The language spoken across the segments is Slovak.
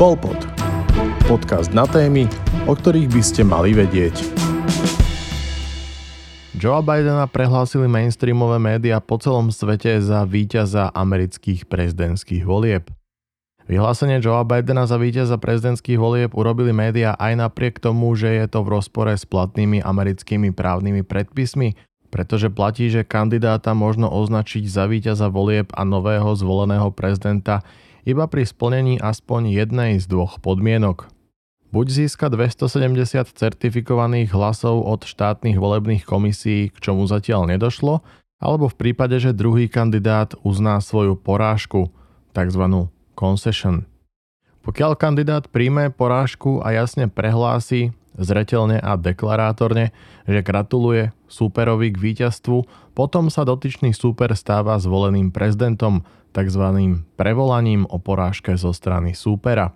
Polpod. Podcast na témy, o ktorých by ste mali vedieť. Joe Bidena prehlásili mainstreamové médiá po celom svete za víťaza amerických prezidentských volieb. Vyhlásenie Joea Bidena za víťaza prezidentských volieb urobili médiá aj napriek tomu, že je to v rozpore s platnými americkými právnymi predpismi, pretože platí, že kandidáta možno označiť za víťaza volieb a nového zvoleného prezidenta iba pri splnení aspoň jednej z dvoch podmienok. Buď získa 270 certifikovaných hlasov od štátnych volebných komisí, k čomu zatiaľ nedošlo, alebo v prípade, že druhý kandidát uzná svoju porážku, tzv. concession. Pokiaľ kandidát príjme porážku a jasne prehlási, zretelne a deklarátorne, že gratuluje súperovi k víťazstvu, potom sa dotyčný súper stáva zvoleným prezidentom, tzv. prevolaním o porážke zo strany súpera.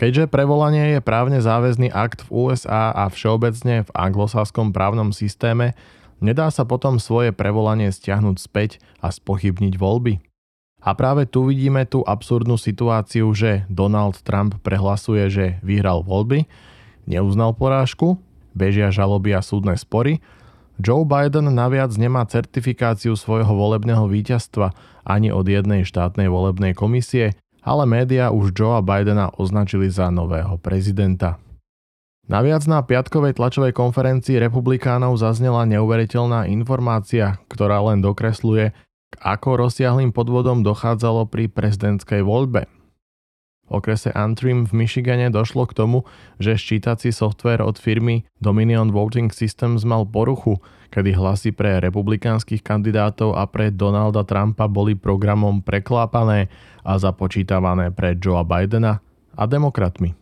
Keďže prevolanie je právne záväzný akt v USA a všeobecne v anglosaskom právnom systéme, nedá sa potom svoje prevolanie stiahnuť späť a spochybniť voľby. A práve tu vidíme tú absurdnú situáciu, že Donald Trump prehlasuje, že vyhral voľby, neuznal porážku, bežia žaloby a súdne spory. Joe Biden naviac nemá certifikáciu svojho volebného víťazstva ani od jednej štátnej volebnej komisie, ale médiá už Joea Bidena označili za nového prezidenta. Naviac na piatkovej tlačovej konferencii republikánov zaznela neuveriteľná informácia, ktorá len dokresluje, k ako rozsiahlým podvodom dochádzalo pri prezidentskej voľbe okrese Antrim v Michigane došlo k tomu, že ščítací software od firmy Dominion Voting Systems mal poruchu, kedy hlasy pre republikánskych kandidátov a pre Donalda Trumpa boli programom preklápané a započítavané pre Joea Bidena a demokratmi.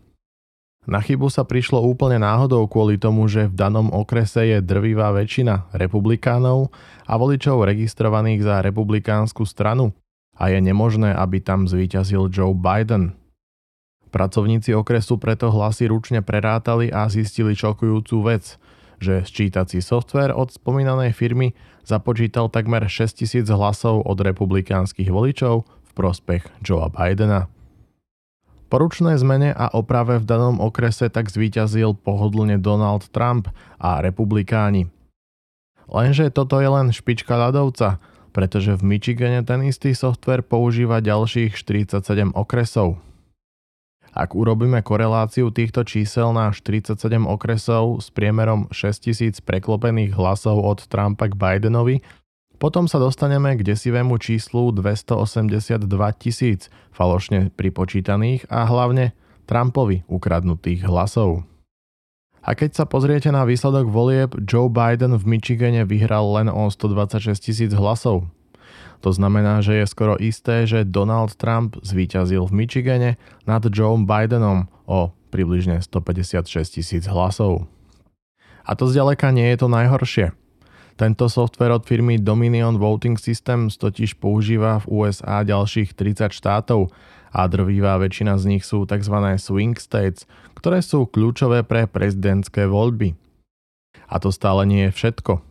Na chybu sa prišlo úplne náhodou kvôli tomu, že v danom okrese je drvivá väčšina republikánov a voličov registrovaných za republikánsku stranu a je nemožné, aby tam zvíťazil Joe Biden – Pracovníci okresu preto hlasy ručne prerátali a zistili šokujúcu vec, že sčítací software od spomínanej firmy započítal takmer 6000 hlasov od republikánskych voličov v prospech Joea Bidena. Po ručnej zmene a oprave v danom okrese tak zvíťazil pohodlne Donald Trump a republikáni. Lenže toto je len špička ľadovca, pretože v Michigane ten istý software používa ďalších 47 okresov. Ak urobíme koreláciu týchto čísel na 47 okresov s priemerom 6000 preklopených hlasov od Trumpa k Bidenovi, potom sa dostaneme k desivému číslu 282 tisíc falošne pripočítaných a hlavne Trumpovi ukradnutých hlasov. A keď sa pozriete na výsledok volieb, Joe Biden v Michigane vyhral len o 126 tisíc hlasov. To znamená, že je skoro isté, že Donald Trump zvíťazil v Michigane nad Joe Bidenom o približne 156 tisíc hlasov. A to zďaleka nie je to najhoršie. Tento software od firmy Dominion Voting Systems totiž používa v USA ďalších 30 štátov a drvivá väčšina z nich sú tzv. swing states, ktoré sú kľúčové pre prezidentské voľby. A to stále nie je všetko.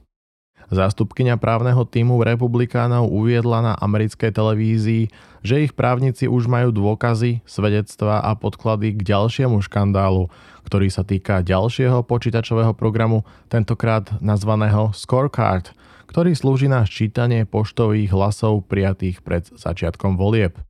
Zástupkyňa právneho týmu republikánov uviedla na americkej televízii, že ich právnici už majú dôkazy, svedectvá a podklady k ďalšiemu škandálu, ktorý sa týka ďalšieho počítačového programu, tentokrát nazvaného Scorecard, ktorý slúži na ščítanie poštových hlasov prijatých pred začiatkom volieb.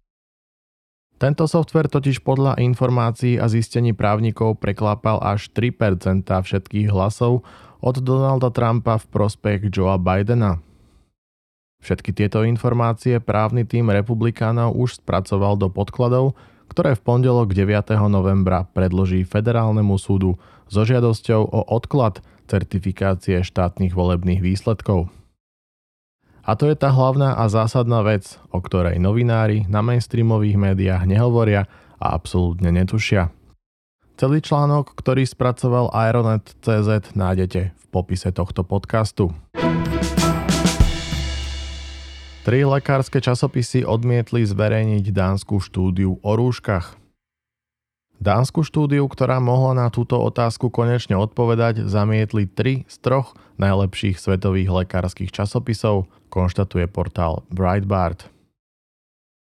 Tento software totiž podľa informácií a zistení právnikov preklápal až 3% všetkých hlasov od Donalda Trumpa v prospech Joea Bidena. Všetky tieto informácie právny tým republikánov už spracoval do podkladov, ktoré v pondelok 9. novembra predloží federálnemu súdu so žiadosťou o odklad certifikácie štátnych volebných výsledkov. A to je tá hlavná a zásadná vec, o ktorej novinári na mainstreamových médiách nehovoria a absolútne netušia. Celý článok, ktorý spracoval Aeronet.cz nájdete v popise tohto podcastu. Tri lekárske časopisy odmietli zverejniť dánsku štúdiu o rúškach. Dánsku štúdiu, ktorá mohla na túto otázku konečne odpovedať, zamietli tri z troch najlepších svetových lekárskych časopisov, konštatuje portál Breitbart.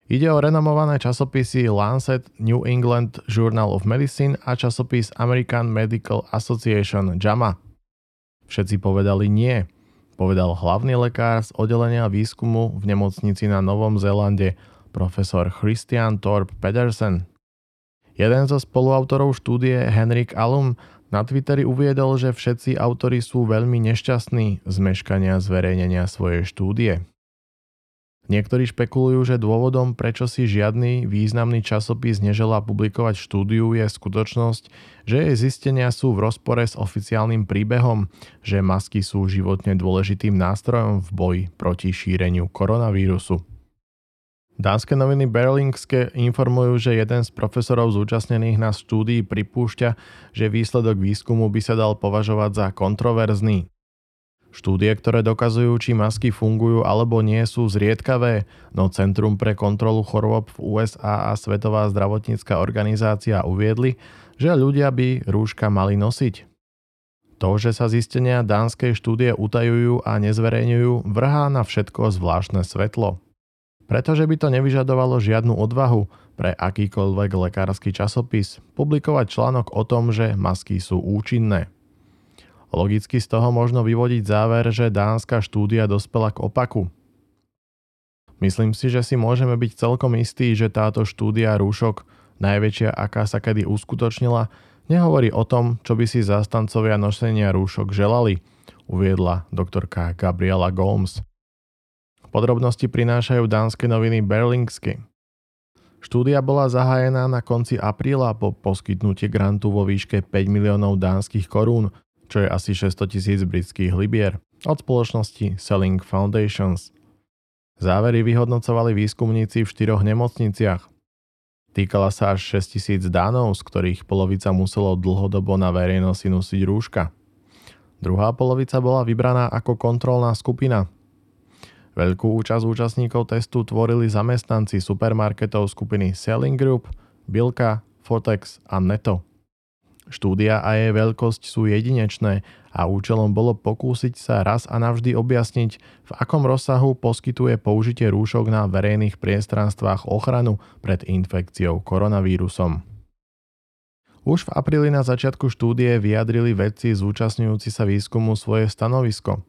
Ide o renomované časopisy Lancet, New England Journal of Medicine a časopis American Medical Association JAMA. Všetci povedali nie, povedal hlavný lekár z oddelenia výskumu v nemocnici na Novom Zélande, profesor Christian Thorpe Pedersen. Jeden zo spoluautorov štúdie Henrik Alum na Twitteri uviedol, že všetci autori sú veľmi nešťastní z meškania zverejnenia svojej štúdie. Niektorí špekulujú, že dôvodom, prečo si žiadny významný časopis neželá publikovať štúdiu, je skutočnosť, že jej zistenia sú v rozpore s oficiálnym príbehom, že masky sú životne dôležitým nástrojom v boji proti šíreniu koronavírusu. Dánske noviny Berlingske informujú, že jeden z profesorov zúčastnených na štúdii pripúšťa, že výsledok výskumu by sa dal považovať za kontroverzný. Štúdie, ktoré dokazujú, či masky fungujú alebo nie, sú zriedkavé, no Centrum pre kontrolu chorôb v USA a Svetová zdravotnícka organizácia uviedli, že ľudia by rúška mali nosiť. To, že sa zistenia dánskej štúdie utajujú a nezverejňujú, vrhá na všetko zvláštne svetlo. Pretože by to nevyžadovalo žiadnu odvahu pre akýkoľvek lekársky časopis publikovať článok o tom, že masky sú účinné. Logicky z toho možno vyvodiť záver, že dánska štúdia dospela k opaku. Myslím si, že si môžeme byť celkom istí, že táto štúdia rúšok, najväčšia aká sa kedy uskutočnila, nehovorí o tom, čo by si zastancovia nosenia rúšok želali, uviedla doktorka Gabriela Gomes. Podrobnosti prinášajú dánske noviny Berlingsky. Štúdia bola zahájená na konci apríla po poskytnutí grantu vo výške 5 miliónov dánskych korún čo je asi 600 tisíc britských libier, od spoločnosti Selling Foundations. Závery vyhodnocovali výskumníci v štyroch nemocniciach. Týkala sa až 6 tisíc dánov, z ktorých polovica muselo dlhodobo na verejnosti nosiť rúška. Druhá polovica bola vybraná ako kontrolná skupina. Veľkú účasť účastníkov testu tvorili zamestnanci supermarketov skupiny Selling Group, Bilka, Fotex a Neto. Štúdia a jej veľkosť sú jedinečné a účelom bolo pokúsiť sa raz a navždy objasniť, v akom rozsahu poskytuje použitie rúšok na verejných priestranstvách ochranu pred infekciou koronavírusom. Už v apríli na začiatku štúdie vyjadrili vedci zúčastňujúci sa výskumu svoje stanovisko.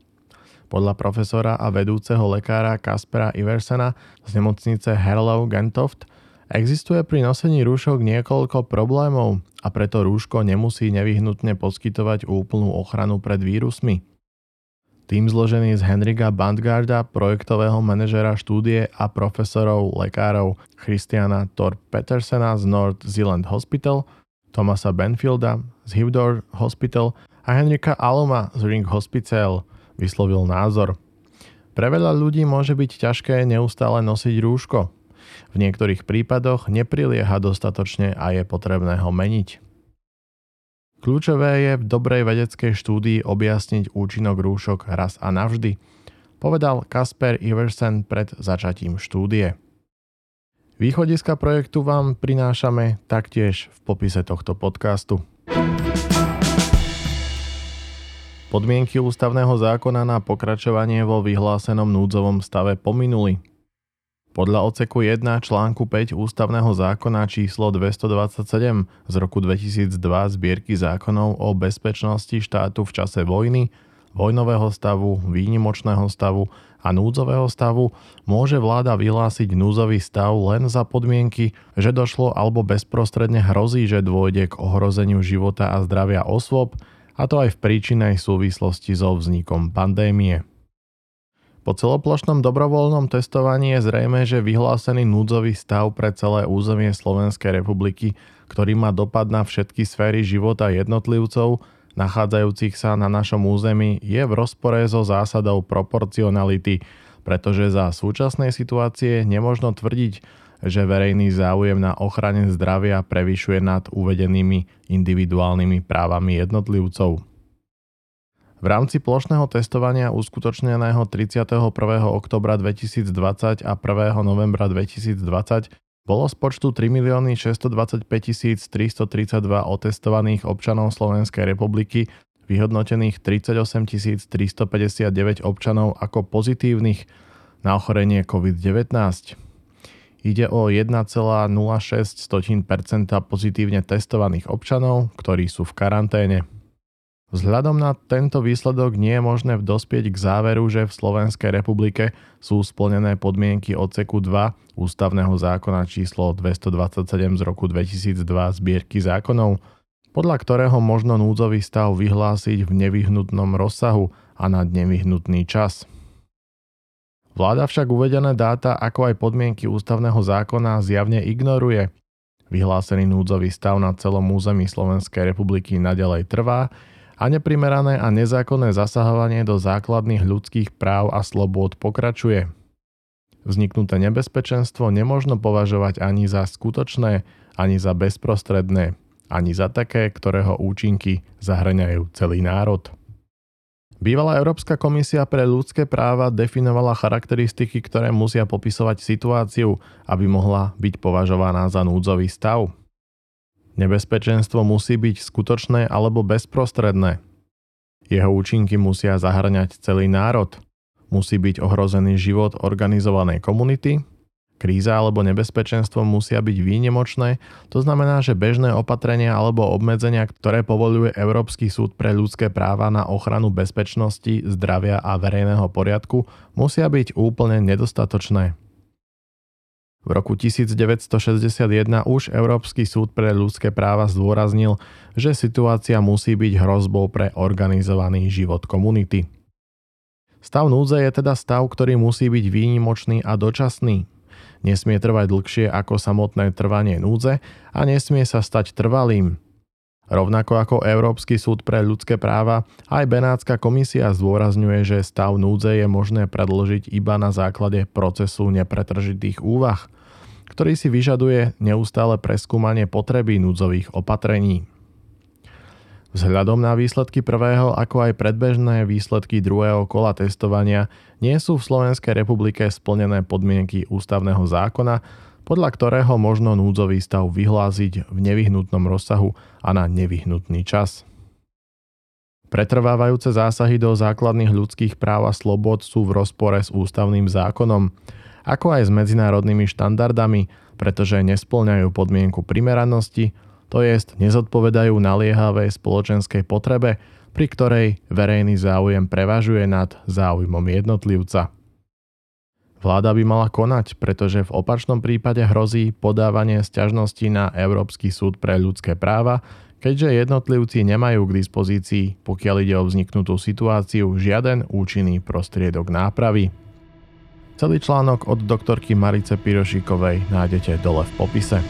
Podľa profesora a vedúceho lekára Kaspera Iversena z nemocnice Herlow Gentoft Existuje pri nosení rúšok niekoľko problémov a preto rúško nemusí nevyhnutne poskytovať úplnú ochranu pred vírusmi. Tým zložený z Henrika Bandgarda, projektového manažera štúdie a profesorov lekárov Christiana Thor Petersena z North Zealand Hospital, Thomasa Benfielda z Hivdor Hospital a Henrika Aloma z Ring Hospital vyslovil názor. Pre veľa ľudí môže byť ťažké neustále nosiť rúško, v niektorých prípadoch neprilieha dostatočne a je potrebné ho meniť. Kľúčové je v dobrej vedeckej štúdii objasniť účinok rúšok raz a navždy, povedal Kasper Iversen pred začatím štúdie. Východiska projektu vám prinášame taktiež v popise tohto podcastu. Podmienky ústavného zákona na pokračovanie vo vyhlásenom núdzovom stave pominuli. Podľa oceku 1 článku 5 ústavného zákona číslo 227 z roku 2002 zbierky zákonov o bezpečnosti štátu v čase vojny, vojnového stavu, výnimočného stavu a núdzového stavu môže vláda vyhlásiť núdzový stav len za podmienky, že došlo alebo bezprostredne hrozí, že dôjde k ohrozeniu života a zdravia osôb, a to aj v príčinej súvislosti so vznikom pandémie. Po celoplošnom dobrovoľnom testovaní je zrejme, že vyhlásený núdzový stav pre celé územie Slovenskej republiky, ktorý má dopad na všetky sféry života jednotlivcov, nachádzajúcich sa na našom území, je v rozpore so zásadou proporcionality, pretože za súčasnej situácie nemožno tvrdiť, že verejný záujem na ochrane zdravia prevyšuje nad uvedenými individuálnymi právami jednotlivcov. V rámci plošného testovania uskutočneného 31. oktobra 2020 a 1. novembra 2020 bolo z počtu 3 milióny 625 332 otestovaných občanov Slovenskej republiky vyhodnotených 38 359 občanov ako pozitívnych na ochorenie COVID-19. ide o 1,06% pozitívne testovaných občanov, ktorí sú v karanténe. Vzhľadom na tento výsledok nie je možné dospieť k záveru, že v Slovenskej republike sú splnené podmienky odseku 2 ústavného zákona číslo 227 z roku 2002 zbierky zákonov, podľa ktorého možno núdzový stav vyhlásiť v nevyhnutnom rozsahu a na nevyhnutný čas. Vláda však uvedené dáta ako aj podmienky ústavného zákona zjavne ignoruje. Vyhlásený núdzový stav na celom území Slovenskej republiky nadalej trvá a neprimerané a nezákonné zasahovanie do základných ľudských práv a slobôd pokračuje. Vzniknuté nebezpečenstvo nemožno považovať ani za skutočné, ani za bezprostredné, ani za také, ktorého účinky zahrňajú celý národ. Bývalá Európska komisia pre ľudské práva definovala charakteristiky, ktoré musia popisovať situáciu, aby mohla byť považovaná za núdzový stav. Nebezpečenstvo musí byť skutočné alebo bezprostredné. Jeho účinky musia zahrňať celý národ. Musí byť ohrozený život organizovanej komunity. Kríza alebo nebezpečenstvo musia byť výnimočné, to znamená, že bežné opatrenia alebo obmedzenia, ktoré povoluje Európsky súd pre ľudské práva na ochranu bezpečnosti, zdravia a verejného poriadku, musia byť úplne nedostatočné. V roku 1961 už Európsky súd pre ľudské práva zdôraznil, že situácia musí byť hrozbou pre organizovaný život komunity. Stav núdze je teda stav, ktorý musí byť výnimočný a dočasný. Nesmie trvať dlhšie ako samotné trvanie núdze a nesmie sa stať trvalým. Rovnako ako Európsky súd pre ľudské práva, aj Benátska komisia zdôrazňuje, že stav núdze je možné predložiť iba na základe procesu nepretržitých úvah, ktorý si vyžaduje neustále preskúmanie potreby núdzových opatrení. Vzhľadom na výsledky prvého ako aj predbežné výsledky druhého kola testovania nie sú v Slovenskej republike splnené podmienky ústavného zákona, podľa ktorého možno núdzový stav vyhlásiť v nevyhnutnom rozsahu a na nevyhnutný čas. Pretrvávajúce zásahy do základných ľudských práv a slobod sú v rozpore s ústavným zákonom, ako aj s medzinárodnými štandardami, pretože nesplňajú podmienku primeranosti, to jest nezodpovedajú naliehavej spoločenskej potrebe, pri ktorej verejný záujem prevažuje nad záujmom jednotlivca. Vláda by mala konať, pretože v opačnom prípade hrozí podávanie sťažností na Európsky súd pre ľudské práva, keďže jednotlivci nemajú k dispozícii, pokiaľ ide o vzniknutú situáciu, žiaden účinný prostriedok nápravy. Celý článok od doktorky Marice Pirošikovej nájdete dole v popise.